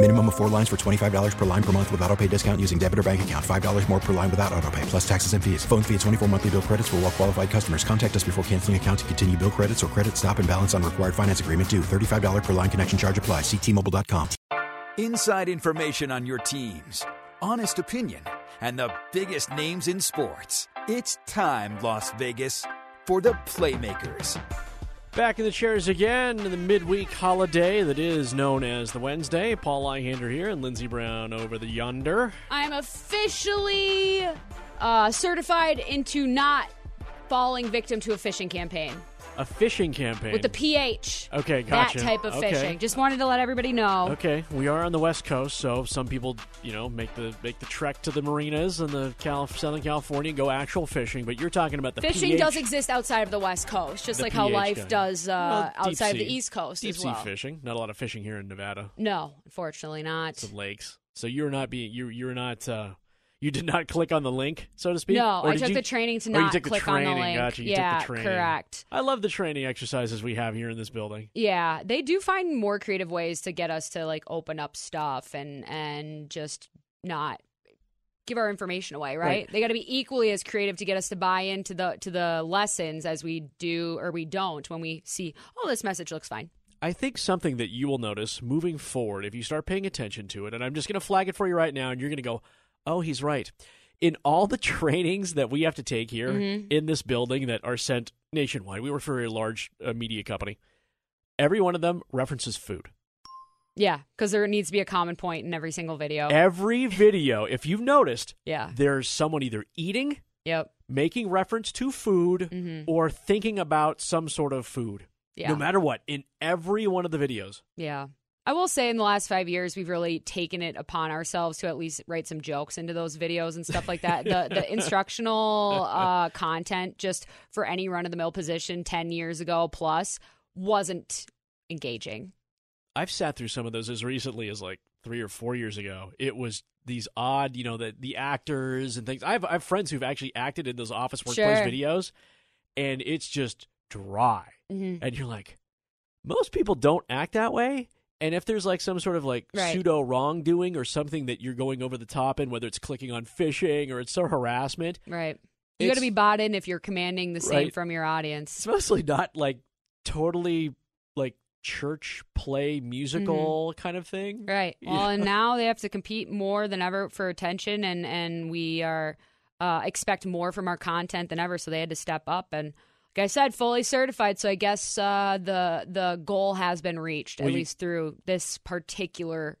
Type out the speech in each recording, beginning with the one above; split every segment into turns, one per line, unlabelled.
Minimum of four lines for $25 per line per month with auto pay discount using debit or bank account. $5 more per line without auto pay, plus taxes and fees. Phone fee at 24 monthly bill credits for all well qualified customers. Contact us before canceling account to continue bill credits or credit stop and balance on required finance agreement due. $35 per line connection charge apply. Ctmobile.com.
Inside information on your teams, honest opinion, and the biggest names in sports. It's time, Las Vegas, for the Playmakers.
Back in the chairs again in the midweek holiday that is known as the Wednesday. Paul Lyhander here and Lindsey Brown over the yonder.
I'm officially uh, certified into not falling victim to a phishing campaign
A fishing campaign.
with the PH.
Okay, gotcha.
That type of
Okay.
fishing. Just wanted to let everybody know.
Okay, we are on the West Coast, so some people, you know, make the make the trek to the marinas in the Cal- Southern California, and go actual fishing. But you're talking about the
Fishing
PH
does exist outside of the West Coast, just
The
like how life does uh,
Well,
outside of the East Coast
deep
as well.
sea fishing. Not a lot of fishing here in Nevada.
No, unfortunately not.
Some lakes. So you're not being you you're not uh you did not click on the link, so to speak.
No,
Or
I took
you-
the training to not click on the link.
Gotcha. You
yeah,
took the training.
correct.
I love the training exercises we have here in this building.
Yeah, they do find more creative ways to get us to like open up stuff and and just not give our information away, right?
Right.
They got to be equally as creative to get us to buy into the to the lessons as we do or we don't when we see, oh, this message looks fine.
I think something that you will notice moving forward, if you start paying attention to it, and I'm just going to flag it for you right now, and you're going to go, oh, he's right. In all the trainings that we have to take here
Mhm.
in this building that are sent nationwide, we work for a large uh, media company. Every one of them references food.
Yeah, because there needs to be a common point in every single video.
Every video, if you've noticed,
yeah.
there's someone either eating,
Yep.
making reference to food,
Mhm.
or thinking about some sort of food.
Yeah.
No matter what, in every one of the videos.
Yeah. I will say in the last five years, we've really taken it upon ourselves to at least write some jokes into those videos and stuff like that. the the instructional uh, content, just for any run of the mill position 10 years ago plus, wasn't engaging.
I've sat through some of those as recently as like three or four years ago. It was these odd, you know, the the actors and things. I have I have friends who've actually acted in those office workplace
Sure.
videos, and it's just dry.
Mhm.
And you're like, most people don't act that way. And if there's like some sort of like
Right.
pseudo wrongdoing or something that you're going over the top in, whether it's clicking on phishing or it's some harassment,
Right. You got to be bought in if you're commanding the same
Right.
from your audience.
it's mostly not like totally like church play musical kind of thing.
Mm-hmm. Right. Well, and now they have to compete more than ever for attention, and and we are uh, expect more from our content than ever. So they had to step up, and like I said, fully certified. So I guess uh, the the goal has been reached
Well,
at
you-
least through this particular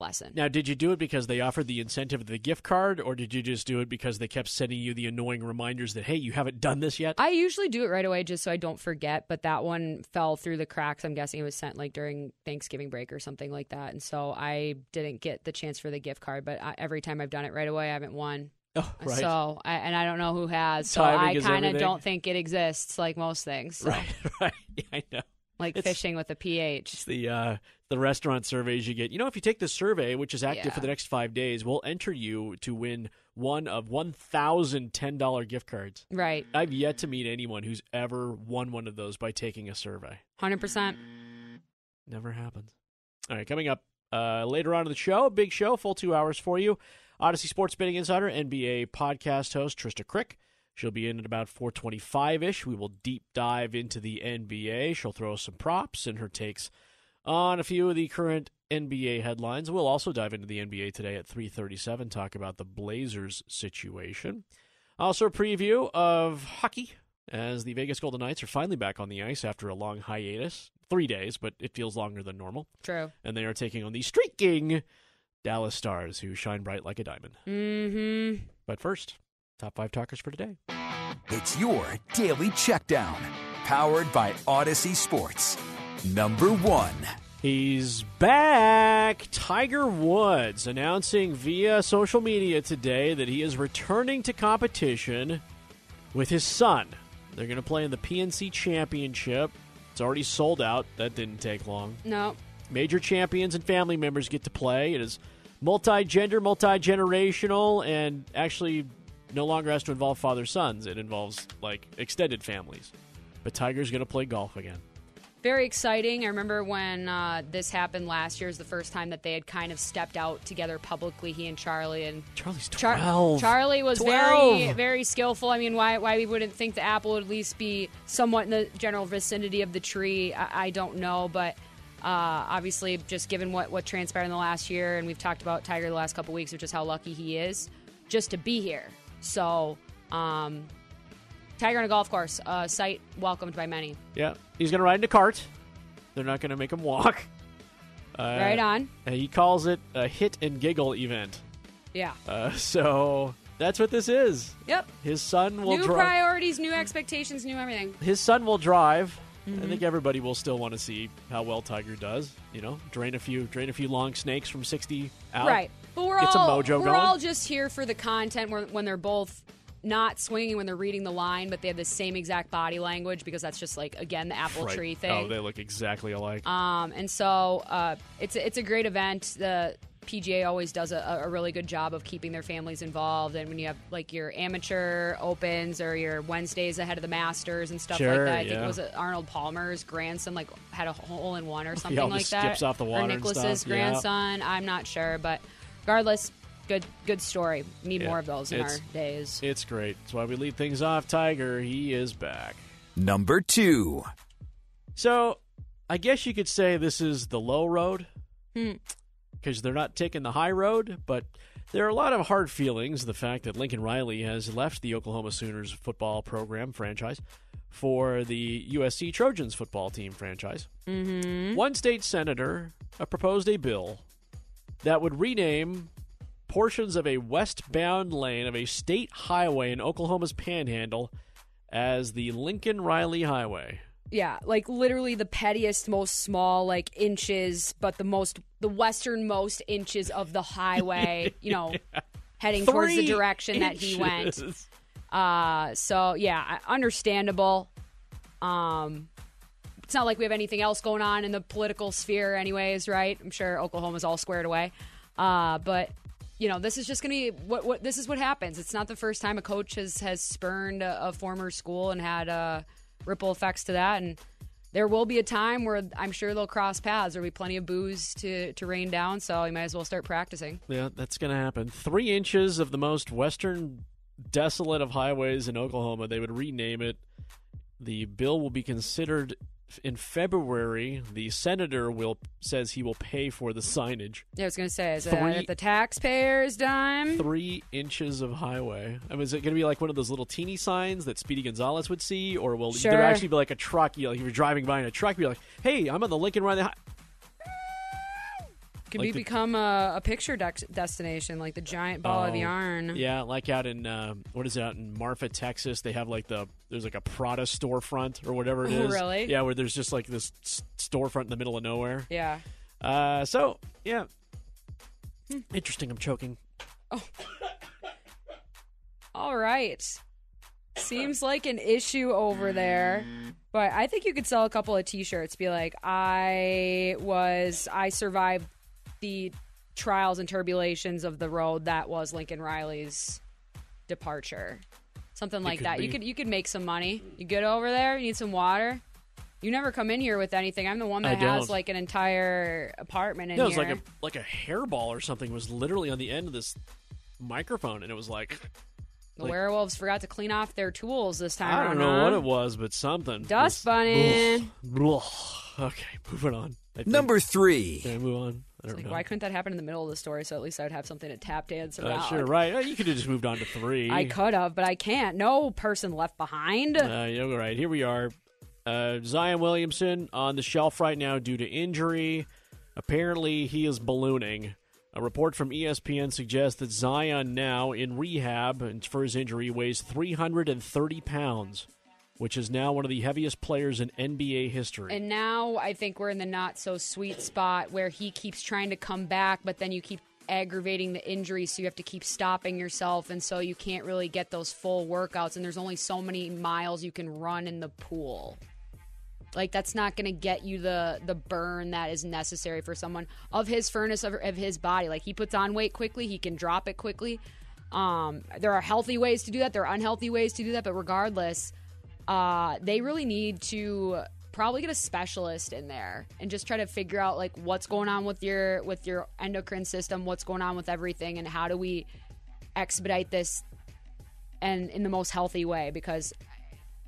lesson.
Now, did you do it because they offered the incentive of the gift card, or did you just do it because they kept sending you the annoying reminders that hey, you haven't done this yet?
I usually do it right away just so I don't forget, but that one fell through the cracks. I'm guessing it was sent like during Thanksgiving break or something like that, and so I didn't get the chance for the gift card. But I, every time I've done it right away, I haven't won.
oh, right,
So, I, and I don't know who has. So
Timing
I kind of don't think it exists like most things. So,
right, right. Yeah, I know.
Like
It's-
fishing with a
It's
pH.
the uh, the restaurant surveys you get. You know, if you take the survey, which is active
Yeah.
for the next five days, we'll enter you to win one of one thousand ten dollar gift cards.
Right.
I've yet to meet anyone who's ever won one of those by taking a survey.
100%.
Never happens. All right, coming up uh, later on in the show, big show, full two hours for you. Audacy Sports Betting Insider, NBA podcast host Trista Crick. She'll be in at about 425 ish. We will deep dive into the NBA. She'll throw us some props and her takes on a few of the current NBA headlines. We'll also dive into the NBA today at 337, talk about the Blazers situation. Also, a preview of hockey as the Vegas Golden Knights are finally back on the ice after a long hiatus. Three days, but it feels longer than normal.
True.
And they are taking on the streaking Dallas Stars, who shine bright like a diamond.
Mm-hmm.
But first, top five talkers for today.
It's your daily checkdown, powered by Audacy Sports. Number one.
He's back. Tiger Woods announcing via social media today that he is returning to competition with his son. They're going to play in the PNC Championship. It's already sold out. That didn't take long.
No.
Major champions and family members get to play. It is multi gender, multi generational, and actually no longer has to involve father sons. It involves like extended families. But Tiger's going to play golf again.
Very exciting. I remember when uh, this happened last year is the first time that they had kind of stepped out together publicly, he and Charlie. And
Charlie's
Char-
12.
Charlie was
12.
very, very skillful. I mean, why, why we wouldn't think the apple would at least be somewhat in the general vicinity of the tree, I, I don't know. But uh, obviously, just given what, what transpired in the last year, and we've talked about Tiger the last couple weeks, which is how lucky he is just to be here. So, um, Tiger on a golf course, uh, site welcomed by many.
Yeah, he's going to ride in a cart. They're not going to make him walk. Uh,
right on.
He calls it a hit and giggle event.
Yeah.
Uh, so that's what this is.
Yep.
His son will
new
drive.
New priorities, new expectations, new everything.
His son will drive.
Mm-hmm.
I think everybody will still want to see how well Tiger does. You know, drain a few, drain a few long snakes from sixty out.
Right. But we're all
mojo
we're
going.
all just here for the content when they're both not swinging when they're reading the line, but they have the same exact body language because that's just like again the apple
Right.
tree thing.
Oh, they look exactly alike.
um, and so uh, it's a, it's a great event. The PGA always does a, a really good job of keeping their families involved. And when you have like your amateur opens or your Wednesdays ahead of the Masters and stuff
Sure,
like that, I think it was uh, Arnold Palmer's grandson like had a hole in one or something
all
like that.
skips off the water
Or
and
Nicholas's
stuff, yeah.
grandson. I'm not sure, but regardless, good good story. Need
Yeah,
more of those in
it's-
our days.
it's great. That's why we lead things off. Tiger, he is back.
Number two.
So, I guess you could say this is the low road
Hmm.
Because they're not taking the high road, but there are a lot of hard feelings. The fact that Lincoln Riley has left the Oklahoma Sooners football program franchise for the USC Trojans football team franchise.
Mm-hmm.
One state senator uh, proposed a bill that would rename portions of a westbound lane of a state highway in Oklahoma's Panhandle as the Lincoln Riley Highway.
Yeah, like literally the pettiest, most small, like inches, but the most, the westernmost inches of the highway, you know, heading towards the
Three
direction that he went. Uh, so yeah, understandable. Um, it's not like we have anything else going on in the political sphere, anyways, right? I'm sure Oklahoma's all squared away. Uh, but you know, this is just going to be what what this is what happens. It's not the first time a coach has has spurned a, a former school and had uh, ripple effects to that, and there will be a time where I'm sure they'll cross paths. There'll be plenty of booze to to rain down, so you might as well start practicing.
Yeah, that's going to happen. Three inches of the most western desolate of highways in Oklahoma. They would rename it. The bill will be considered in February. The senator will says he will pay for the signage.
Yeah, I was going to say, is
Three-
it at the taxpayers' dime?
Three inches of highway. I mean, is it going to be like one of those little teeny signs that Speedy Gonzalez would see, or will
Sure.
there actually be like a truck? You know, if you're driving by in a truck, be like, "Hey, I'm on the Lincoln Riley." High-"
Could
Like
we
the-
become a, a picture dex destination, like the giant ball of
Oh,
yarn?
Yeah, like out in uh, what is it out in Marfa, Texas? They have like the there's like a Prada storefront or whatever it is.
Oh, really?
Yeah, where there's just like this storefront in the middle of nowhere.
Yeah.
Uh, so yeah,
Hmm.
interesting. I'm choking. Oh.
All right. Seems like an issue over there. But I think you could sell a couple of t-shirts. Be like, I was, I survived the trials and turbulations of the road that was Lincoln Riley's departure. Something like
could
that. You could, you could make some money. You get over there? You need some water? You never come in here with anything. I'm the one
I
that has
don't.
like an entire apartment in
No, it was
here.
like a like a hairball or something was literally on the end of this microphone, and it was like
the
like-
werewolves forgot to clean off their tools this time.
I don't
around,
know what it was, but something.
Dust
was-
bunny.
Ugh. Ugh. Okay, moving on.
Number three.
Can I move on? I don't
like,
know.
why couldn't that happen in the middle of the story? So at least I would have something to tap dance
Uh,
around.
sure, right. Uh, You could have just moved on to three.
I could have, but I can't. No person left behind.
Uh, all right, here we are. Uh, Zion Williamson on the shelf right now due to injury. Apparently, he is ballooning. A report from ESPN suggests that Zion now in rehab and for his injury weighs 330 pounds, which is now one of the heaviest players in NBA history.
And now I think we're in the not so sweet spot where he keeps trying to come back, but then you keep aggravating the injury, so you have to keep stopping yourself, and so you can't really get those full workouts. And there's only so many miles you can run in the pool. Like that's not going to get you the the burn that is necessary for someone of his furnace of, of his body. Like he puts on weight quickly, he can drop it quickly. Um, there are healthy ways to do that. There are unhealthy ways to do that. But regardless, uh, they really need to probably get a specialist in there and just try to figure out like what's going on with your with your endocrine system, what's going on with everything, and how do we expedite this and in the most healthy way because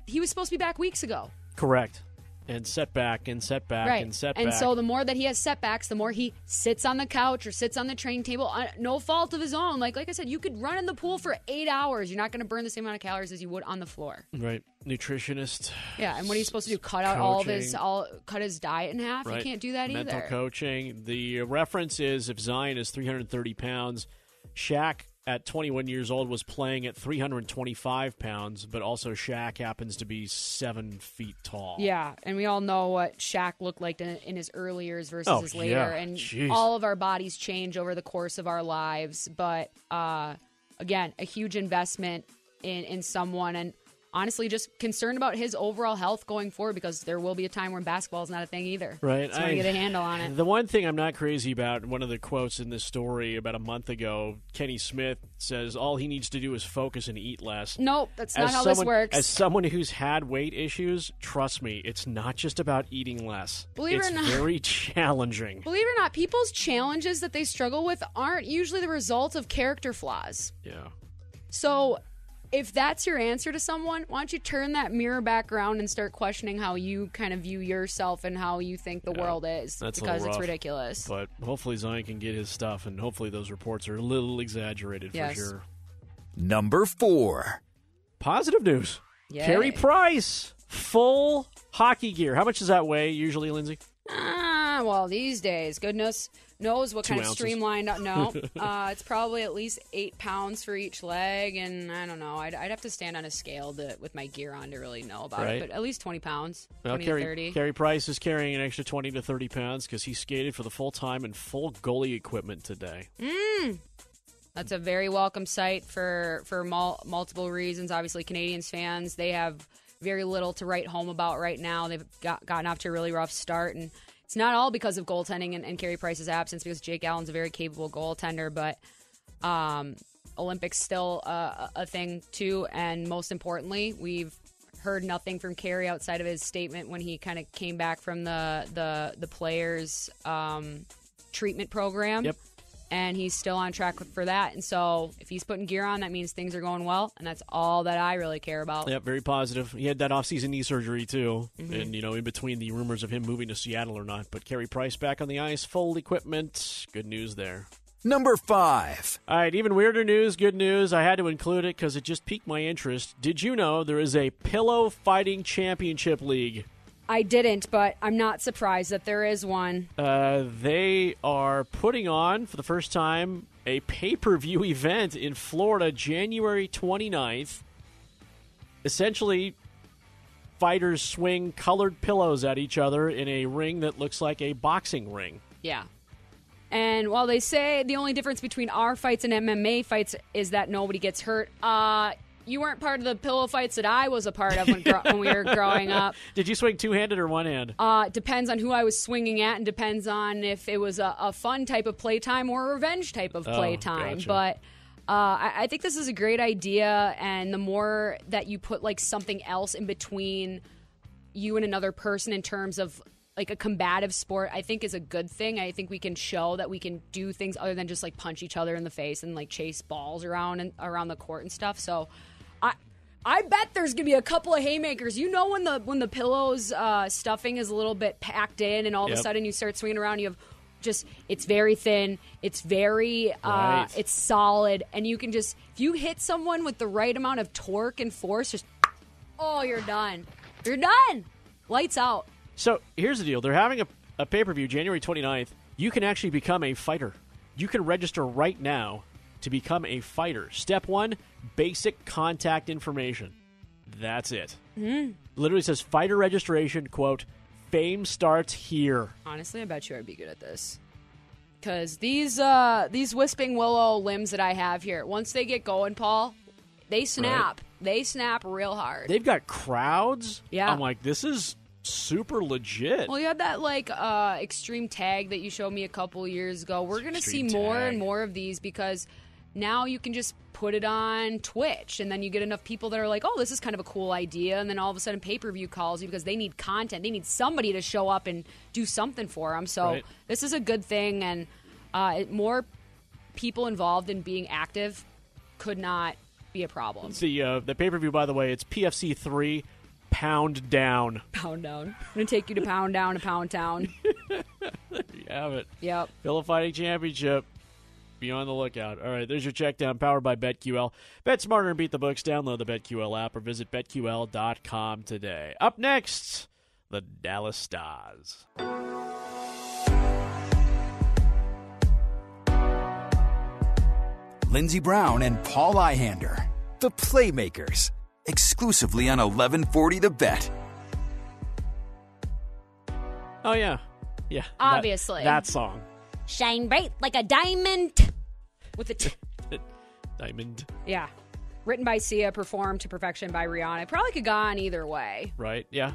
he was supposed to be back weeks ago.
Correct. And setback and setback
right.
and setback.
And so the more that he has setbacks, the more he sits on the couch or sits on the training table, uh, no fault of his own. Like like I said, you could run in the pool for eight hours. You're not going to burn the same amount of calories as you would on the floor.
right, nutritionist.
Yeah, and what are you supposed to do? Cut out all of his all cut his diet in half?
Right.
You can't do that
Mental
either.
coaching. The reference is if Zion is 330 pounds, Shaq at 21 years old was playing at 325 pounds, but also Shaq happens to be seven feet tall.
Yeah, and we all know what Shaq looked like in, in his early years versus
Oh,
his later,
yeah.
and
Jeez.
all of our bodies change over the course of our lives. But uh, again, a huge investment in in someone, and honestly, just concerned about his overall health going forward because there will be a time when basketball is not a thing either.
Right.
so I, get a handle on it.
The one thing I'm not crazy about, one of the quotes in this story about a month ago, Kenny Smith says all he needs to do is focus and eat less.
Nope, that's not
As
how
someone,
this works.
As someone who's had weight issues, trust me, it's not just about eating less.
Believe it
it's
or not-
very challenging.
Believe it or not, people's challenges that they struggle with aren't usually the result of character flaws.
Yeah.
So, if that's your answer to someone, why don't you turn that mirror back around and start questioning how you kind of view yourself and how you think the world is?
That's a
because
little
it's ridiculous.
But hopefully Zion can get his stuff, and hopefully those reports are a little exaggerated
Yes.
for sure.
Number four.
Positive news.
Yay.
Carey Price, full hockey gear. How much does that weigh usually, Lindsay?
Uh, Ah, well, these days, goodness knows what
Two
kind of
ounces.
streamlined. No, uh, it's probably at least eight pounds for each leg, and I don't know. I'd, I'd have to stand on a scale to, with my gear on to really know about
Right.
it, but at least twenty pounds,
Well,
twenty
Carey,
to thirty.
Carey Price is carrying an extra 20 to 30 pounds because he skated for the full time and full goalie equipment today.
That's a very welcome sight for for mul- multiple reasons. Obviously, Canadiens fans they have very little to write home about right now. They've got, gotten off to a really rough start, and it's not all because of goaltending and, and Carey Price's absence because Jake Allen's a very capable goaltender, but um, Olympics still uh, a thing too. And most importantly, we've heard nothing from Carey outside of his statement when he kind of came back from the the the players um, treatment program
Yep.
And he's still on track for that. And so, if he's putting gear on, that means things are going well, and that's all that I really care about.
Yep, very positive. He had that offseason knee surgery too,
Mm-hmm.
and you know, in between the rumors of him moving to Seattle or not. But Carey Price back on the ice, full equipment. Good news there.
Number five.
All right, even weirder news, good news. I had to include it because it just piqued my interest. Did you know there is a pillow fighting championship league?
I didn't, but I'm not surprised that there is one.
Uh, they are putting on for the first time a pay per view event in Florida, January 29th. Essentially, fighters swing colored pillows at each other in a ring that looks like a boxing ring.
Yeah. And while they say the only difference between our fights and MMA fights is that nobody gets hurt, uh, you weren't part of the pillow fights that I was a part of when, gro- when we were growing up.
Did you swing two handed or one hand?
Uh, depends on who I was swinging at, and depends on if it was a, a fun type of playtime or a revenge type of
Oh,
playtime.
gotcha.
But uh, I, I think this is a great idea, and the more that you put like something else in between you and another person in terms of like a combative sport, I think is a good thing. I think we can show that we can do things other than just like punch each other in the face and like chase balls around and around the court and stuff. So, I. Bet there's gonna be a couple of haymakers. You know when the when the pillows uh, stuffing is a little bit packed in, and all of a sudden you start swinging around, you have just it's very thin. It's very uh,
Right.
it's solid, and you can just if you hit someone with the right amount of torque and force, just oh, you're done. You're done. Lights out.
So here's the deal: they're having a, a pay per view January 29th. You can actually become a fighter. You can register right now to become a fighter. Step one: basic contact information. That's it.
Mm.
Literally says fighter registration. Quote: Fame starts here.
Honestly, I bet you I'd be good at this. Cause these uh these wisping willow limbs that I have here, once they get going, Paul, they snap. They snap real hard.
They've got crowds.
Yeah.
I'm like, this is super legit.
Well, you had that like uh, extreme tag that you showed me a couple years ago. We're gonna see more
tag.
and more of these because now you can just put it on Twitch, and then you get enough people that are like, "Oh, this is kind of a cool idea," and then all of a sudden, pay per view calls you because they need content. They need somebody to show up and do something for them. So
Right.
this is a good thing, and uh, more people involved in being active could not be a problem.
the uh, the pay per view, by the way, it's PFC three, pound down.
Pound down. I'm gonna take you to Pound Down to Pound Town.
You have it.
Yep.
Pillow Fighting Championship. Be on the lookout. All right, there's your check down powered by BetQL. Bet smarter and beat the books. Download the BetQL app or visit BetQL.com today. Up next, the Dallas Stars.
Lindsey Brown and Paul Ihander, the Playmakers, exclusively on 1140 The Bet.
Oh, yeah. Yeah. that-
Obviously.
That, song.
Shine bright like a diamond. With a t-
Diamond,
yeah. Written by Sia, performed to perfection by Rihanna. Probably could go on either way.
right? Yeah.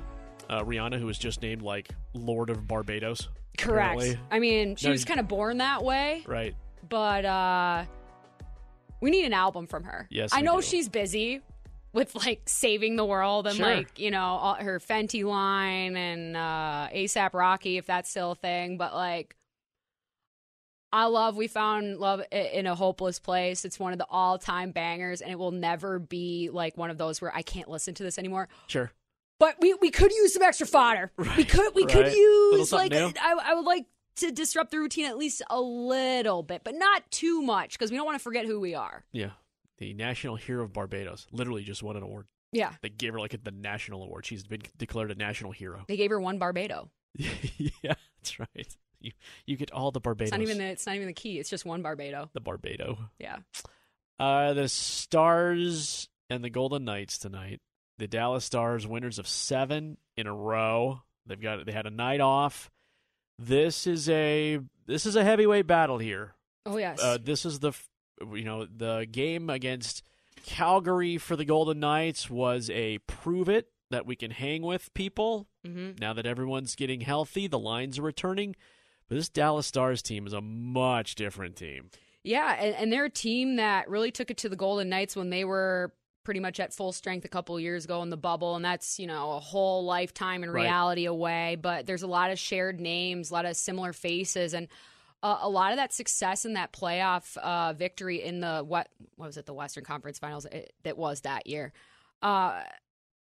Uh, Rihanna, who was just named, like, Lord of Barbados.
Correct.
apparently.
I mean, she
No,
was kind of born that way,
Right.
but uh we need an album from her.
Yes,
I know
do.
she's busy with like saving the world and
Sure.
like, you know, all, her Fenty line and uh ASAP Rocky if that's still a thing, but like I love We Found Love in a Hopeless Place. It's one of the all time bangers, and it will never be like one of those where I can't listen to this anymore.
Sure.
But we, we could use some extra fodder. we could we could use like. I, I would like to disrupt the routine at least a little bit, but not too much because we don't want to forget who we are.
Yeah. The National Hero of Barbados literally just won an award.
Yeah,
They gave her, like, the national award. She's been declared a national hero.
they gave her one Barbado.
yeah, that's right. You you get all the Barbados.
It's not even the, it's not even the key. It's just one Barbado.
the Barbado.
Yeah.
Uh, the Stars and the Golden Knights tonight. The Dallas Stars, winners of seven in a row. They've got they had a night off. This is a this is a heavyweight battle here.
Oh yes.
Uh, this is the you know the game against Calgary for the Golden Knights was a prove it that we can hang with people.
Mhm.
Now that everyone's getting healthy, the lines are returning. But this Dallas Stars team is a much different team.
Yeah, and, and they're a team that really took it to the Golden Knights when they were pretty much at full strength a couple of years ago in the bubble, and that's you know a whole lifetime in
Right.
reality away. But there's a lot of shared names, a lot of similar faces, and uh, a lot of that success in that playoff uh, victory in the what what was it the Western Conference Finals it, that was that year. Uh,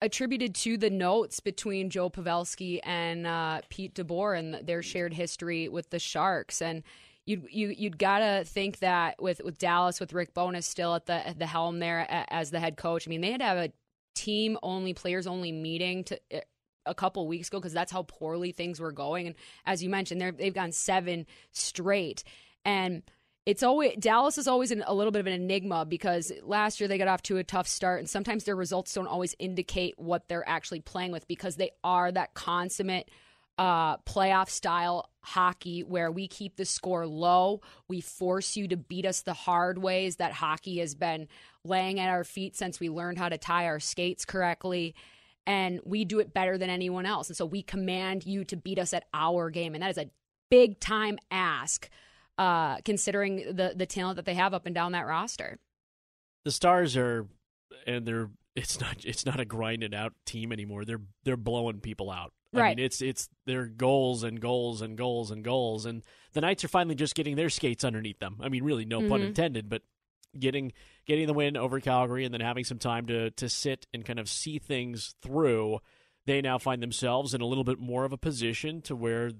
attributed to the notes between Joe Pavelski and uh, Pete DeBoer and their shared history with the Sharks. And you you you'd gotta think that with with Dallas with Rick Bowness still at the at the helm there as the head coach. I mean, they had to have a team only players only meeting to. uh, A couple weeks ago, because that's how poorly things were going, and as you mentioned, they've gone seven straight, and it's always Dallas is always an, a little bit of an enigma because last year they got off to a tough start, and sometimes their results don't always indicate what they're actually playing with because they are that consummate uh, playoff style hockey where we keep the score low. We force you to beat us the hard ways that hockey has been laying at our feet since we learned how to tie our skates correctly. And we do it better than anyone else. And so we command you to beat us at our game. And that is a big time ask, uh, considering the, the talent that they have up and down that roster.
the stars are and they're it's not it's not a grinded out team anymore they're they're blowing people out I
Right.
mean, it's it's their goals and goals and goals and goals and the knights are finally just getting their skates underneath them i mean really no pun
Mhm.
intended but getting getting the win over calgary and then having some time to to sit and kind of see things through they now find themselves in a little bit more of a position to where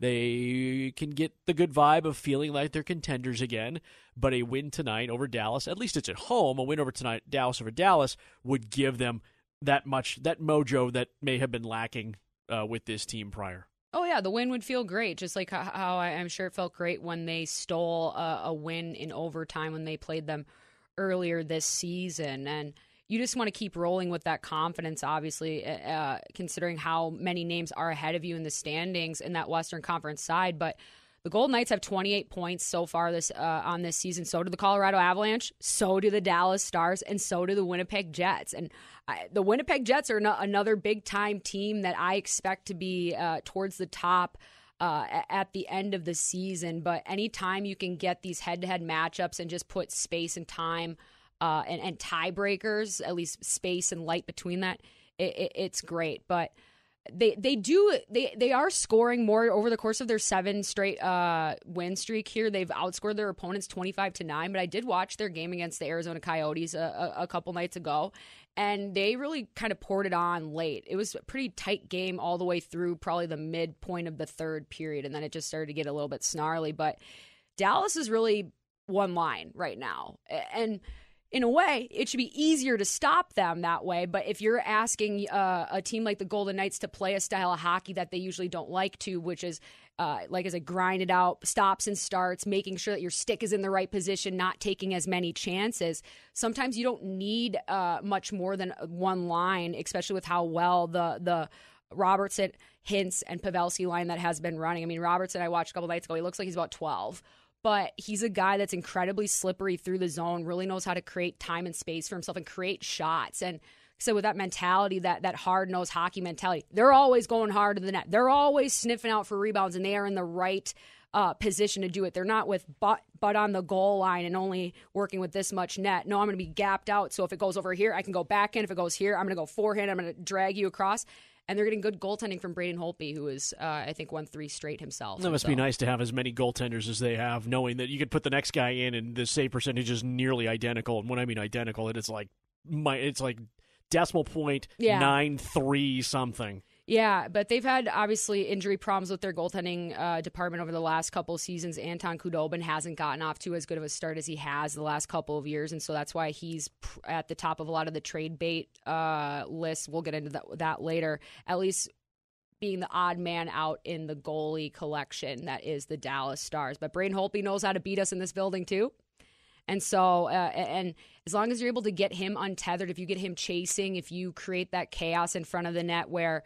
They can get the good vibe of feeling like they're contenders again, but a win tonight over Dallas, at least it's at home, a win over tonight Dallas over Dallas would give them that much that mojo that may have been lacking uh, with this team prior.
Oh yeah, the win would feel great, just like how I'm sure it felt great when they stole a, a win in overtime when they played them earlier this season, and you just want to keep rolling with that confidence. Obviously, uh, uh, considering how many names are ahead of you in the standings in that Western Conference side, but. The Golden Knights have 28 points so far this uh, on this season. So do the Colorado Avalanche. So do the Dallas Stars, and so do the Winnipeg Jets. And I, the Winnipeg Jets are no, another big time team that I expect to be uh, towards the top. Uh, at the end of the season, but anytime you can get these head to head matchups and just put space and time uh, and, and tiebreakers, at least space and light between that, it, it, it's great. But they they do they they are scoring more over the course of their seven straight uh, win streak here. They've outscored their opponents twenty five to nine. But I did watch their game against the Arizona Coyotes a, a, a couple nights ago, and they really kind of poured it on late. It was a pretty tight game all the way through probably the midpoint of the third period, and then it just started to get a little bit snarly. But Dallas is really one line right now, and in a way, it should be easier to stop them that way. But if you're asking uh, a team like the Golden Knights to play a style of hockey that they usually don't like to, which is uh, like as a grinded out stops and starts, making sure that your stick is in the right position, not taking as many chances. Sometimes you don't need uh, much more than one line, especially with how well the the Robertson, Hintz, and Pavelski line that has been running. I mean, Robertson, I watched a couple nights ago. He looks like he's about twelve but he's a guy that's incredibly slippery through the zone, really knows how to create time and space for himself and create shots. And so with that mentality, that that hard nosed hockey mentality, they're always going hard to the net. They're always sniffing out for rebounds, and they are in the right uh, position to do it. They're not with butt butt on the goal line and only working with this much net. No, I'm going to be gapped out. So if it goes over here, I can go back in. If it goes here, I'm going to go forehand. I'm going to drag you across and they're getting good goaltending from Braden Holtby, who is, uh, I think, won three straight himself.
That must so. be nice to have as many goaltenders as they have, knowing that you could put the next guy in and the save percentage is nearly identical. And when I mean identical, it is like my, it's like decimal point yeah. nine three something.
Yeah, but they've had obviously injury problems with their goaltending uh, department over the last couple of seasons. Anton Khudobin hasn't gotten off to as good of a start as he has the last couple of years, and so that's why he's at the top of a lot of the trade bait uh, lists. We'll get into that, that later. At least being the odd man out in the goalie collection that is the Dallas Stars. But Braden Holtby knows how to beat us in this building too. And so, uh, and as long as you're able to get him untethered, if you get him chasing, if you create that chaos in front of the net where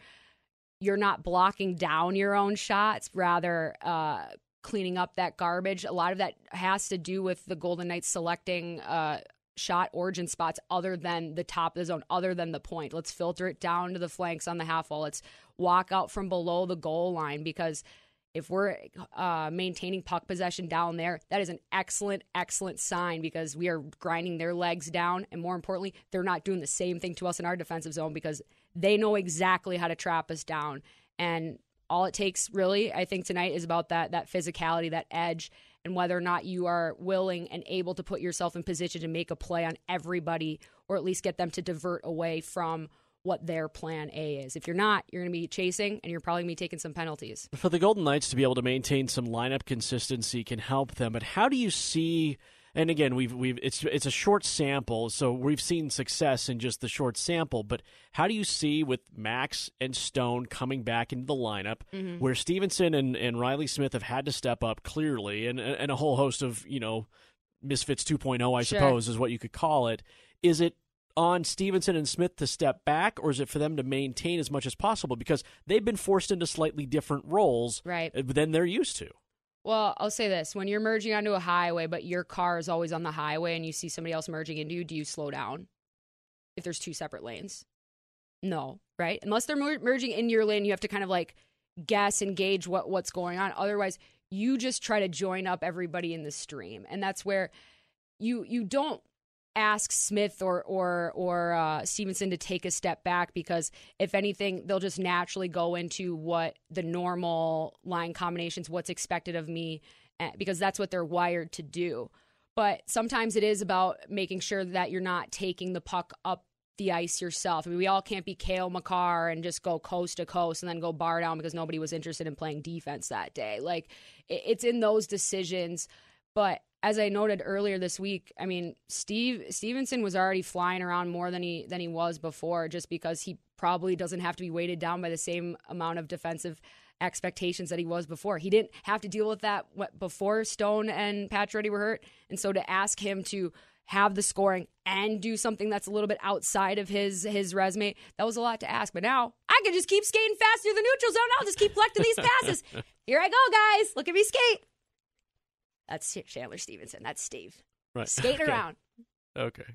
you're not blocking down your own shots, rather uh, cleaning up that garbage. A lot of that has to do with the Golden Knights selecting uh, shot origin spots other than the top of the zone, other than the point. Let's filter it down to the flanks on the half wall. Let's walk out from below the goal line because if we're uh, maintaining puck possession down there, that is an excellent, excellent sign because we are grinding their legs down. And more importantly, they're not doing the same thing to us in our defensive zone because they know exactly how to trap us down. And all it takes really, I think tonight is about that that physicality, that edge, and whether or not you are willing and able to put yourself in position to make a play on everybody or at least get them to divert away from what their plan A is. If you're not, you're going to be chasing and you're probably going to be taking some penalties.
For the Golden Knights to be able to maintain some lineup consistency can help them, but how do you see and again, we've we've it's it's a short sample, so we've seen success in just the short sample. But how do you see with Max and Stone coming back into the lineup, mm-hmm. where Stephenson and, and Riley Smith have had to step up clearly, and and a whole host of you know misfits 2.0, I sure. suppose, is what you could call it. Is it on Stephenson and Smith to step back, or is it for them to maintain as much as possible because they've been forced into slightly different roles
right.
than they're used to?
Well, I'll say this: when you're merging onto a highway, but your car is always on the highway, and you see somebody else merging into you, do you slow down? If there's two separate lanes, no, right? Unless they're mer- merging in your lane, you have to kind of like guess and gauge what what's going on. Otherwise, you just try to join up everybody in the stream, and that's where you you don't ask Smith or or or uh, Stephenson to take a step back because if anything, they'll just naturally go into what the normal line combinations, what's expected of me, eh, because that's what they're wired to do. But sometimes it is about making sure that you're not taking the puck up the ice yourself. I mean, we all can't be Cale Makar and just go coast to coast and then go bar down because nobody was interested in playing defense that day. Like it's in those decisions. But as I noted earlier this week, I mean, Steve Stephenson was already flying around more than he than he was before, just because he probably doesn't have to be weighted down by the same amount of defensive expectations that he was before. He didn't have to deal with that before Stone and Pacioretty were hurt, and so to ask him to have the scoring and do something that's a little bit outside of his his resume, that was a lot to ask. But now I can just keep skating fast through the neutral zone. I'll just keep collecting these passes. Here I go, guys. Look at me skate. That's Chandler Stephenson. That's Steve.
Right.
Skating
okay.
around.
Okay.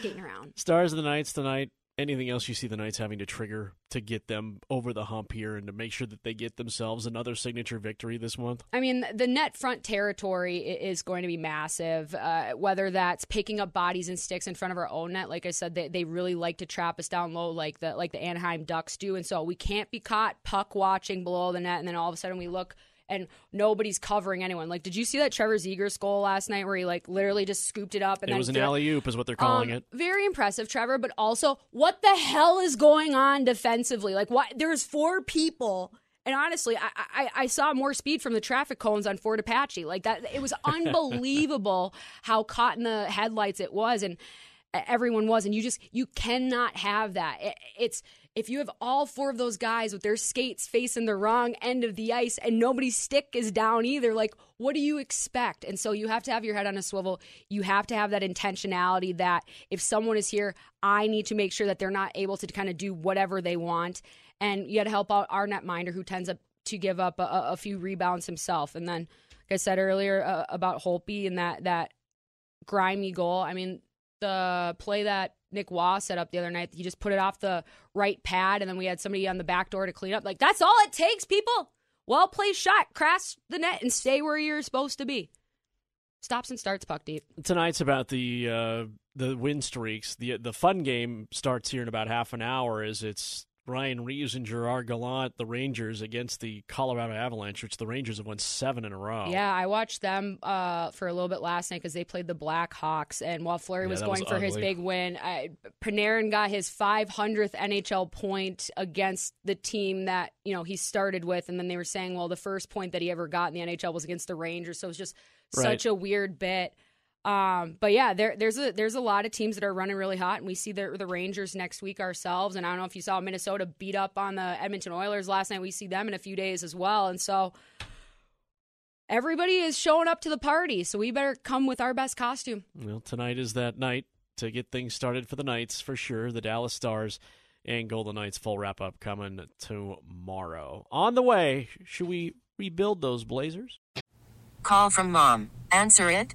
Skating around.
Stars of the Knights tonight. Anything else you see the Knights having to trigger to get them over the hump here and to make sure that they get themselves another signature victory this month?
I mean, the net front territory is going to be massive. Uh, whether that's picking up bodies and sticks in front of our own net, like I said, they, they really like to trap us down low, like the like the Anaheim Ducks do, and so we can't be caught puck watching below the net, and then all of a sudden we look and nobody's covering anyone. Like, did you see that Trevor Zegras goal last night where he like literally just scooped it up and
it was an alley oop, is what they're calling
um,
it.
Very impressive, Trevor. But also, what the hell is going on defensively? Like, why? There's four people. And honestly, I, I, I saw more speed from the traffic cones on Fort Apache. Like that, it was unbelievable how caught in the headlights it was, and everyone was. And you just you cannot have that. It, it's if you have all four of those guys with their skates facing the wrong end of the ice and nobody's stick is down either, like, what do you expect? And so you have to have your head on a swivel. You have to have that intentionality that if someone is here, I need to make sure that they're not able to kind of do whatever they want. And you got to help out our netminder who tends up to give up a, a, few rebounds himself. And then, like I said earlier uh, about Holtby and that, that grimy goal, I mean, the play that Nick Waugh set up the other night. He just put it off the right pad, and then we had somebody on the back door to clean up. Like, that's all it takes, people. Well played shot. Crash the net and stay where you're supposed to be. Stops and starts puck deep.
Tonight's about the uh, the win streaks. the The fun game starts here in about half an hour. As it's Ryan Reaves and Gerard Gallant, the Rangers, against the Colorado Avalanche, which the Rangers have won seven in a row.
Yeah, I watched them uh, for a little bit last night because they played the Blackhawks. And while Fleury
Yeah,
was going
was
for his big win, I, Panarin got his 500th NHL point against the team that you know he started with. And then they were saying, well, the first point that he ever got in the NHL was against the Rangers. So it was just
Right.
such a weird bit. Um, but yeah, there, there's a there's a lot of teams that are running really hot, and we see the the Rangers next week ourselves. And I don't know if you saw Minnesota beat up on the Edmonton Oilers last night. We see them in a few days as well, and so everybody is showing up to the party. So we better come with our best costume.
Well, tonight is that night to get things started for the Knights for sure. The Dallas Stars and Golden Knights full wrap up coming tomorrow. On the way, should we rebuild those Blazers?
Call from mom. Answer it.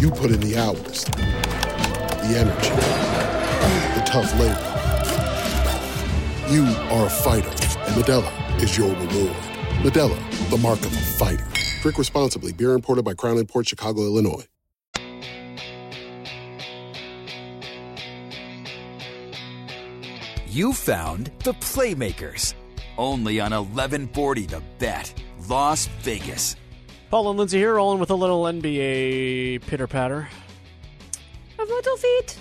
You put in the hours, the energy, the tough labor. You are a fighter, and Modelo is your reward. Modelo, the mark of a fighter. Drink responsibly. Beer imported by Crown Port Chicago, Illinois.
You found the Playmakers. Only on 1140 The Bet, Las Vegas.
Paul and Lindsay here, rolling with a little NBA pitter patter.
Of little feet.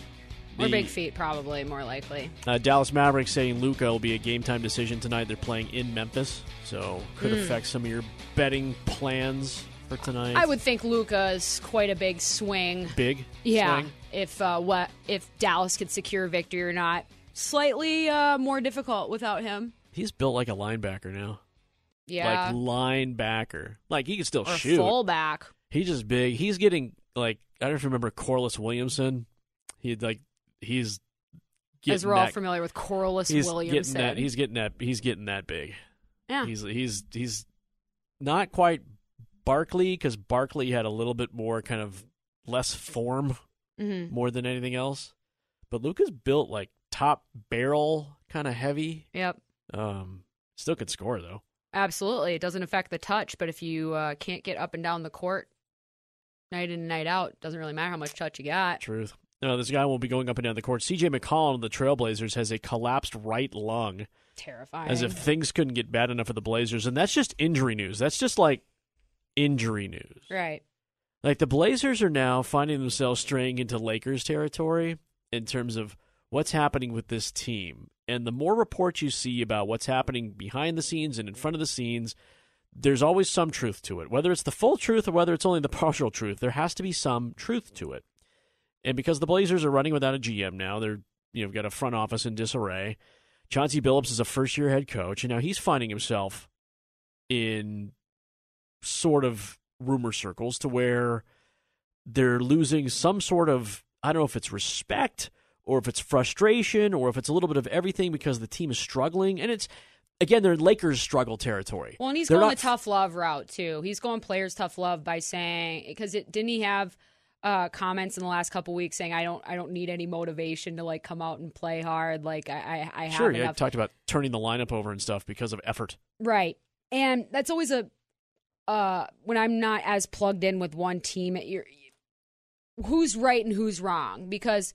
Or big feet, probably more likely.
Uh, Dallas Mavericks saying Luka will be a game time decision tonight. They're playing in Memphis, so could
Mm.
affect some of your betting plans for tonight.
I would think Luka is quite a big swing.
big.
Yeah,
swing.
if uh, what if Dallas could secure victory or not, slightly uh, more difficult without him.
He's built like a linebacker now.
Yeah,
Like linebacker. Like he can still
or
shoot.
fullback.
He's just big. He's getting like I don't know if you remember Corliss Williamson. He like he's getting
As we're all
that-
familiar with Corliss
he's
Williamson.
Getting that, he's getting that. He's getting that big.
yeah,
He's he's he's not quite Barkley because Barkley had a little bit more kind of less form
hmm
more than anything else. But Luka's built like top barrel kind of heavy.
yep.
Um, still could score though.
Absolutely. It doesn't affect the touch, but if you uh, can't get up and down the court night in and night out, doesn't really matter how much touch you got.
Truth. No, this guy won't be going up and down the court. CJ McCollum of the Trailblazers has a collapsed right lung.
Terrifying.
as if things couldn't get bad enough for the Blazers. And that's just injury news. That's just like injury news.
right.
Like the Blazers are now finding themselves straying into Lakers territory in terms of what's happening with this team. And the more reports you see about what's happening behind the scenes and in front of the scenes, there's always some truth to it. Whether it's the full truth or whether it's only the partial truth, there has to be some truth to it. And because the Blazers are running without a GM now, they're you know got a front office in disarray. Chauncey Billups is a first year head coach, and now he's finding himself in sort of rumor circles to where they're losing some sort of I don't know if it's respect or if it's frustration or if it's a little bit of everything because the team is struggling and it's again they're in Lakers struggle territory.
Well, and he's
They're
going
not-
the tough love route too. He's going players tough love by saying because it didn't he have uh, comments in the last couple weeks saying I don't I don't need any motivation to like come out and play hard. Like I I, I
Sure,
have
yeah,
enough.
talked about turning the lineup over and stuff because of effort.
Right. And that's always a uh when I'm not as plugged in with one team you're who's right and who's wrong because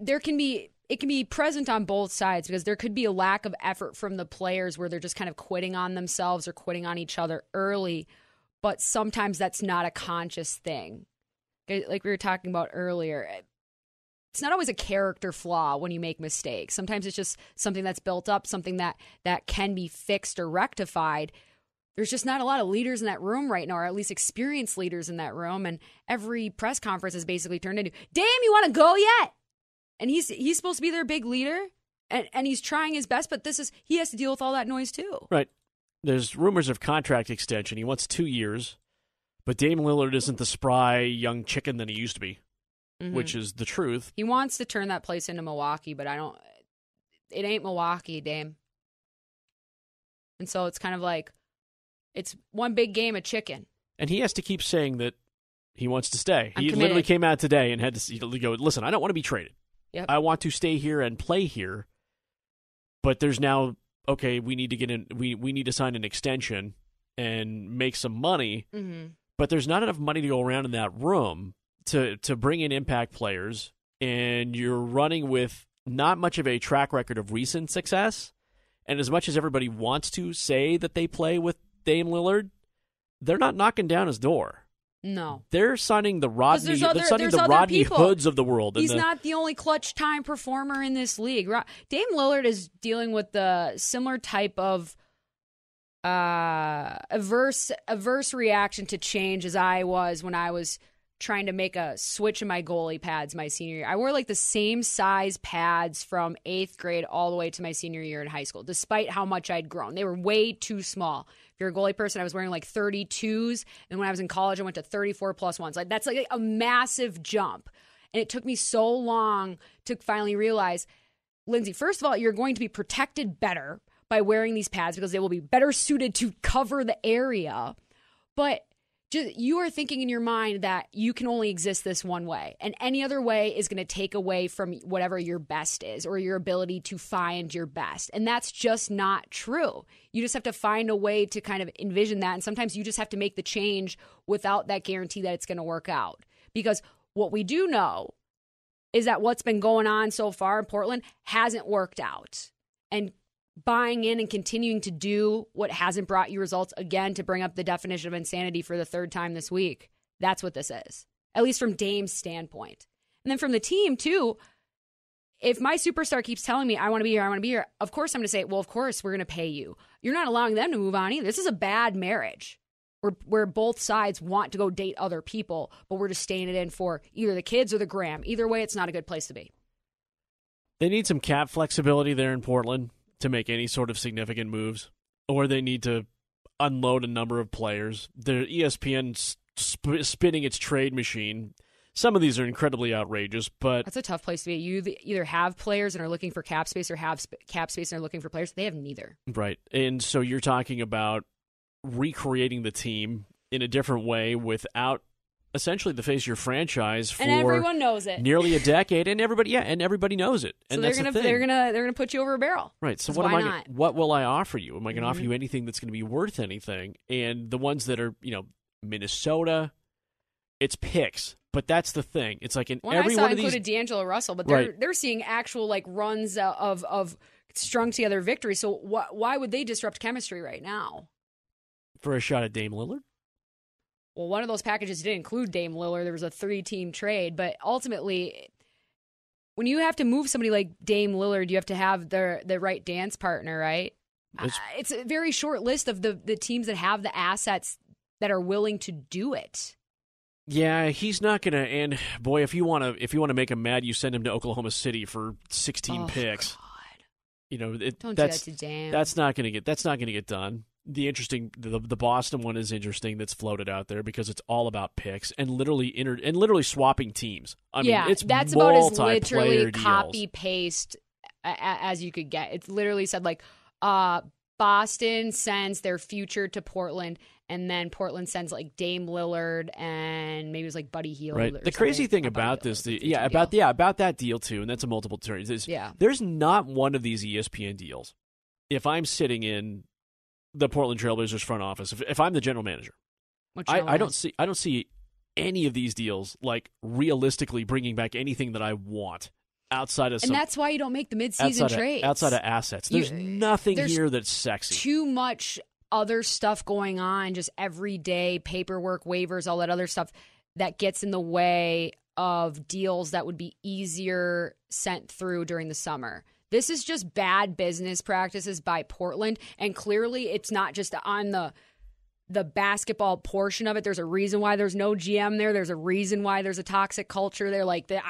there can be it can be present on both sides because there could be a lack of effort from the players where they're just kind of quitting on themselves or quitting on each other early but sometimes that's not a conscious thing. Like we were talking about earlier eh, it's not always a character flaw when you make mistakes. Sometimes it's just something that's built up something that that can be fixed or rectified. There's just not a lot of leaders in that room right now or at least experienced leaders in that room and every press conference is basically turned into damn you want to go yet and he's he's supposed to be their big leader and and he's trying his best but this is he has to deal with all that noise too
Right. There's rumors of contract extension. He wants two years, but Dame Lillard isn't the spry young chicken that he used to be,
Mhm.
which is the truth.
he wants to turn that place into milwaukee but i don't it ain't milwaukee dame and so it's kind of like it's one big game of chicken
And he has to keep saying that he wants to stay.
I'm
he
committed.
literally came out today and had to go, listen, I don't want to be traded.
Yep.
I want to stay here and play here. But there's now, okay, we need to get in, we, we need to sign an extension and make some money.
mm-hmm.
but there's not enough money to go around in that room to to bring in impact players and you're running with not much of a track record of recent success and as much as everybody wants to say that they play with Dame Lillard they're not knocking down his door
no
they're signing the Rodney
there's
they're signing the
other
Rodney
people.
Hoods of the world
He's
the-
not the only clutch time performer in this league. Dame Lillard is dealing with the similar type of uh, averse averse reaction to change as I was when I was trying to make a switch in my goalie pads my senior year. I wore like the same size pads from eighth grade all the way to my senior year in high school, despite how much I'd grown. They were way too small. You're a goalie person, I was wearing like 32s, and when I was in college, I went to 34 plus ones. Like that's like a massive jump. And it took me so long to finally realize, Lindsay, first of all, you're going to be protected better by wearing these pads because they will be better suited to cover the area. But just, you are thinking in your mind that you can only exist this one way, and any other way is going to take away from whatever your best is or your ability to find your best. And that's just not true. You just have to find a way to kind of envision that. And sometimes you just have to make the change without that guarantee that it's going to work out. Because what we do know is that what's been going on so far in Portland hasn't worked out. And buying in and continuing to do what hasn't brought you results again to bring up the definition of insanity for the third time this week. That's what this is. At least from Dame's standpoint. And then from the team too, if my superstar keeps telling me I want to be here, I want to be here, of course I'm going to say, well, of course we're going to pay you. You're not allowing them to move on either. This is a bad marriage where where both sides want to go date other people, but we're just staying it in for either the kids or the gram. Either way, it's not a good place to be.
They need some cap flexibility there in Portland to make any sort of significant moves, or they need to unload a number of players. The ESPN sp- spinning its trade machine. Some of these are incredibly outrageous, but
That's a tough place to be. You either have players and are looking for cap space, or have sp- cap space and are looking for players. They have neither.
right. And so you're talking about recreating the team in a different way without essentially the face of your franchise for
And everyone knows it.
nearly a decade, and everybody yeah, and everybody knows it.
So
And
they're
that's
gonna
the thing.
they're gonna they're gonna put you over a barrel.
Right. so what am I?
not?
What will I offer you? Am I going to offer
mm-hmm.
you anything that's going to be worth anything? And the ones that are, you know, Minnesota, it's picks. But that's the thing. It's like in
One
every
I saw
one of these.
included D'Angelo Russell, but they're
Right.
they're seeing actual like runs of of strung together victories. So wh- why would they disrupt chemistry right now?
for a shot at Dame Lillard.
Well, one of those packages did include Dame Lillard. There was a three team trade, but ultimately, when you have to move somebody like Dame Lillard, you have to have the the right dance partner, right?
It's-
Uh, it's a very short list of the the teams that have the assets that are willing to do it.
Yeah, he's not going to. And boy, if you want to, if you want to make him mad, you send him to Oklahoma City for 16
Oh,
picks. You know, it,
Don't do
that's
that to Dame.
that's not going to get that's not going to get done. The interesting, the, the Boston one is interesting. That's floated out there because it's all about picks and literally inter, and literally swapping teams. I
yeah,
mean, it's
that's about as literally copy paste as you could get. It's literally said like uh, Boston sends their future to Portland, and then Portland sends like Dame Lillard and maybe it was like Buddy Hield.
Right. The crazy thing about this, the, yeah, about yeah, about that deal too, and that's a multiple turns. Is
Yeah.
there's not one of these ESPN deals. If I'm sitting in the Portland Trailblazers front office, if, if I'm the general manager, I, I don't see I don't see any of these deals like realistically bringing back anything that I want outside of
and
some
that's why you don't make the midseason
outside
trades
of, outside of assets.
You-
There's nothing
there's
here that's sexy.
Too much other stuff going on, just everyday paperwork, waivers, all that other stuff that gets in the way of deals that would be easier sent through during the summer. This is just bad business practices by Portland, and clearly it's not just on the the basketball portion of it. There's a reason why there's no GM there. There's a reason why there's a toxic culture there. Like, the,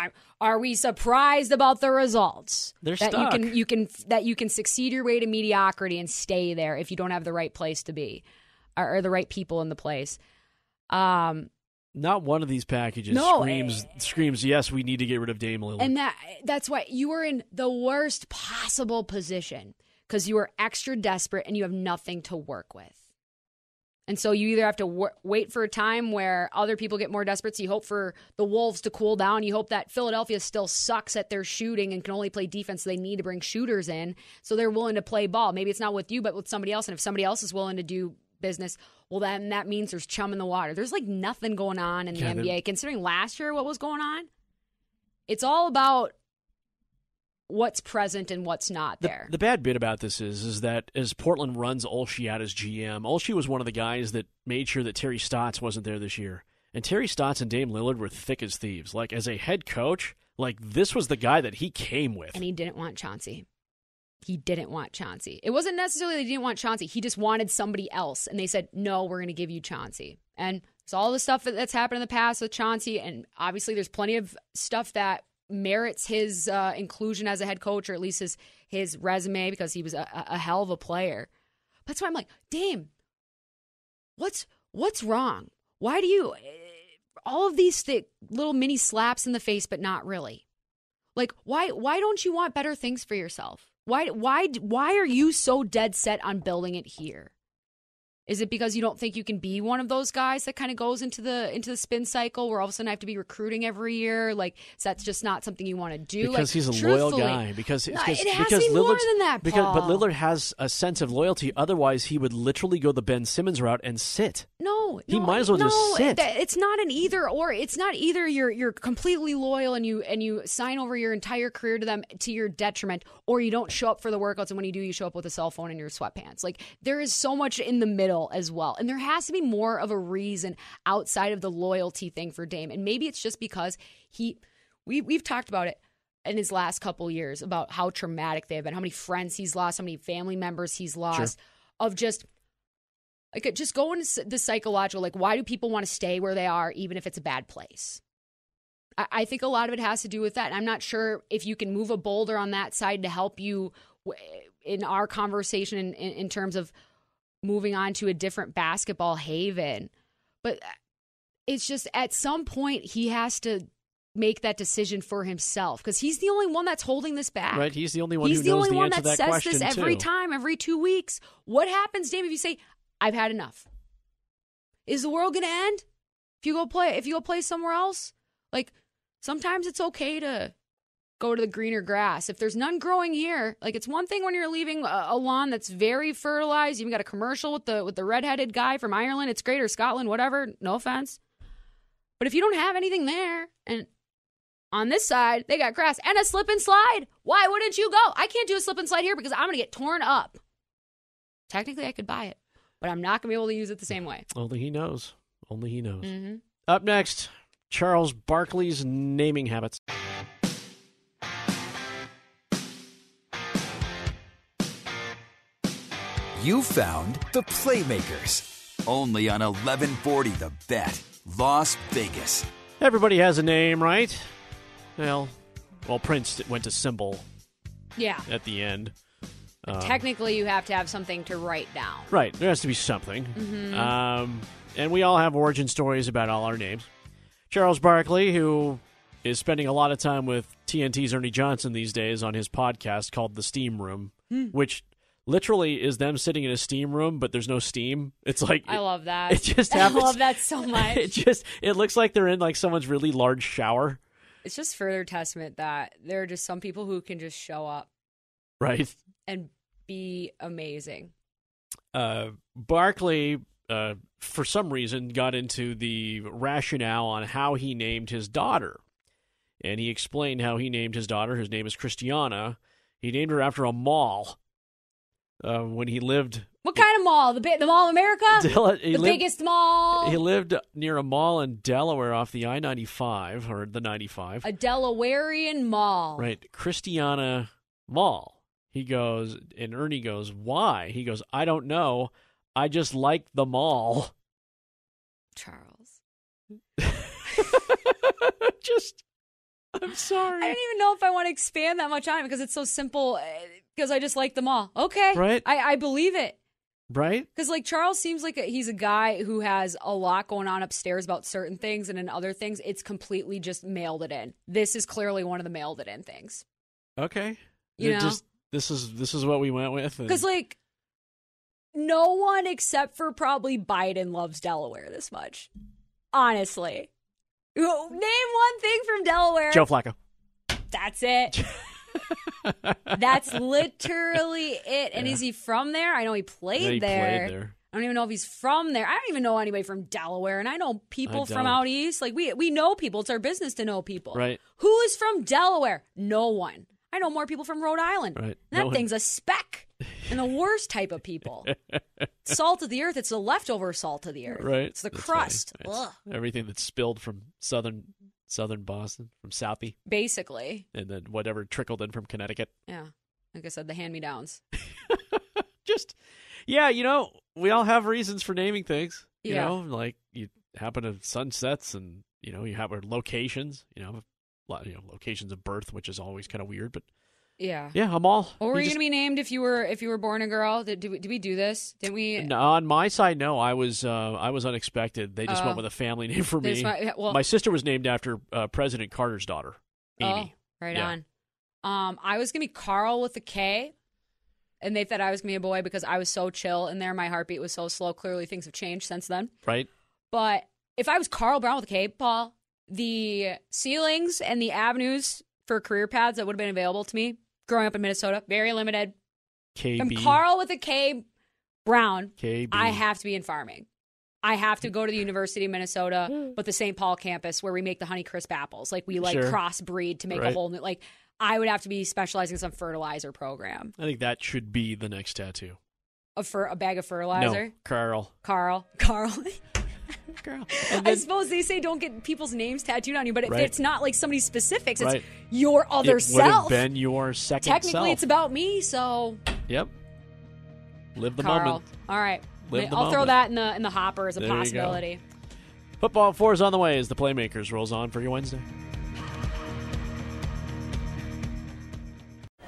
are we surprised about the results?
They're
that
stuck.
you can you can that you can succeed your way to mediocrity and stay there if you don't have the right place to be, or, or the right people in the place. Um,
Not one of these packages
No,
screams eh. screams yes, we need to get rid of Dame Lillard.
and that that's why you are in the worst possible position because you are extra desperate and you have nothing to work with. And so you either have to w- wait for a time where other people get more desperate. So you hope for the Wolves to cool down. You hope that Philadelphia still sucks at their shooting and can only play defense. So they need to bring shooters in. So they're willing to play ball. Maybe it's not with you, but with somebody else. And if somebody else is willing to do business, well, then that means there's chum in the water. There's like nothing going on in the. NBA. Considering last year what was going on, it's all about what's present and what's not there.
the bad bit about this is is that as Portland runs Olshey out as GM, Olshey was one of the guys that made sure that Terry Stotts wasn't there this year. And Terry Stotts and Dame Lillard were thick as thieves. Like as a head coach, like this was the guy that he came with.
and he didn't want Chauncey. He didn't want Chauncey. It wasn't necessarily he didn't want Chauncey. He just wanted somebody else. And they said, no, we're going to give you Chauncey. And it's all the stuff that's happened in the past with Chauncey. And obviously, there's plenty of stuff that merits his uh, inclusion as a head coach, or at least his, his resume, because he was a, a hell of a player. That's why I'm like, Dame, what's what's wrong? Why do you all of these th- little mini slaps in the face, but not really? Like why why don't you want better things for yourself? Why why why are you so dead set on building it here? Is it because you don't think you can be one of those guys that kind of goes into the into the spin cycle where all of a sudden I have to be recruiting every year? Like that's just not something you want to do.
because
like,
he's a loyal guy. Because
No,
because,
it has
because
to be more than that,
Because, but Lillard has a sense of loyalty. Otherwise, he would literally go the Ben Simmons route and sit.
No,
He
no,
might as well
no,
just sit.
It's not an either or. It's not either you're you're completely loyal and you and you sign over your entire career to them to your detriment, or you don't show up for the workouts and when you do, you show up with a cell phone and your sweatpants. Like there is so much in the middle as well, and there has to be more of a reason outside of the loyalty thing for Dame, and maybe it's just because he we we've talked about it. in his last couple years about how traumatic they have been, how many friends he's lost, how many family members he's lost, of just like just go into the psychological. Like, why do people want to stay where they are, even if it's a bad place? I, I think a lot of it has to do with that. And I'm not sure if you can move a boulder on that side to help you in our conversation in, in, in terms of moving on to a different basketball haven. But uh, it's just at some point he has to make that decision for himself because he's the only one that's holding this back.
Right? He's the only one
He's the only
the
one that
that
says this every
too.
time, every two weeks. What happens, Dame, if you say, "I've had enough"? Is the world going to end if you go play? If you go play somewhere else? Like sometimes it's okay to go to the greener grass. If there's none growing here, like it's one thing when you're leaving a, a lawn that's very fertilized. You've got a commercial with the with the redheaded guy from Ireland. It's great or Scotland, whatever. No offense, but if you don't have anything there and on this side, they got grass and a slip and slide. Why wouldn't you go? I can't do a slip and slide here because I'm going to get torn up. Technically, I could buy it, but I'm not going to be able to use it the same way.
Only he knows. Only he knows.
hmm
Up next, Charles Barkley's naming habits.
You found the Playmakers. Only on 1140 The Bet, Las Vegas.
Everybody has a name, right? Well, well, Prince went to symbol
Yeah.
at the end. Um,
Technically, you have to have something to write down.
Right, there has to be something.
Mhm.
Um, and we all have origin stories about all our names. Charles Barkley, who is spending a lot of time with TNT's Ernie Johnson these days on his podcast called The Steam Room,
Hmm.
which literally is them sitting in a steam room, but there's no steam. It's like
I love that.
It just happens.
I love that so much.
It just it looks like they're in like someone's really large shower,
it's just further testament that there are just some people who can just show up
right?
and be amazing.
uh, Barkley, uh, for some reason, got into the rationale on how he named his daughter. And he explained how he named his daughter. His name is Christiana. He named her after a mall. Uh, when he lived,
What kind of mall? The the Mall of America?
Del-
the
lived-
biggest mall?
he lived near a mall in Delaware off the I 95 or the 95.
a Delawarean mall.
Right. Christiana Mall. He goes, and Ernie goes, Why? He goes, I don't know. I just like the mall.
Charles.
just, I'm sorry.
I don't even know if I want to expand that much on it because it's so simple. uh, Because I just like them all. Okay.
Right.
I, I believe it.
Right?
Because like Charles seems like a, he's a guy who has a lot going on upstairs about certain things, and in other things, it's completely just mailed it in. This is clearly one of the mailed it in things.
Okay.
You
It
know?
just this is this is what we went with. and-
Because like no one except for probably Biden loves Delaware this much. Honestly, name one thing from Delaware.
Joe Flacco.
That's it. That's literally it. And
Yeah.
is he from there? I know he played
he
there.
played there.
I don't even know if he's from there. I don't even know anybody from Delaware, and I know people
I
from out east. Like we we know people. It's our business to know people.
Right.
Who is from Delaware? No one. I know more people from Rhode Island.
Right.
That
No one-
thing's a speck. And the worst type of people. salt of the earth. It's the leftover salt of the earth.
Right.
It's the
That's
crust.
It's everything that's spilled from southern southern Boston, from Southie,
Basically.
and then whatever trickled in from Connecticut.
Yeah. Like I said, the hand me downs.
Just yeah, you know, we all have reasons for naming things. You
Yeah.
know, like you happen to sunsets and you know, you have locations, you know, you know, locations of birth, which is always kind of weird, but
Yeah.
yeah, I'm all
What were
you just-
gonna be named if you were if you were born a girl? Did did we, did we do this? Did we?
No, on my side, no. I was uh, I was unexpected. They just
Oh.
went with a family name for me.
went- well-
my sister was named after uh, President Carter's daughter, Amy.
Oh, right
Yeah.
on. Um, I was gonna be Carl with a K, and they thought I was gonna be a boy because I was so chill in there. My heartbeat was so slow. Clearly, things have changed since then.
Right?
But if I was Carl Brown with a K, Paul, the ceilings and the avenues for career paths that would have been available to me growing up in Minnesota very limited.
KB.
I'm Carl with a K Brown.
KB.
I have to be in farming. I have to go to the University of Minnesota, mm. but the St. Paul campus where we make the Honeycrisp apples. Like we like
Sure.
crossbreed to make a whole new like I would have to be specializing in some fertilizer program.
I think that should be the next tattoo.
A fer- a bag of fertilizer.
No, Carl.
Carl. Carl.
Girl.
I suppose they say don't get people's names tattooed on you, but if
Right.
it's not like somebody specifics, it's
Right.
your other
it
self.
been your second
Technically,
self.
it's about me. So,
Yep. Live the
Carl.
moment.
All right,
Live
I'll throw
moment.
that in the in the hopper as a
There
possibility.
Football four is on the way as the Playmakers rolls on for your Wednesday.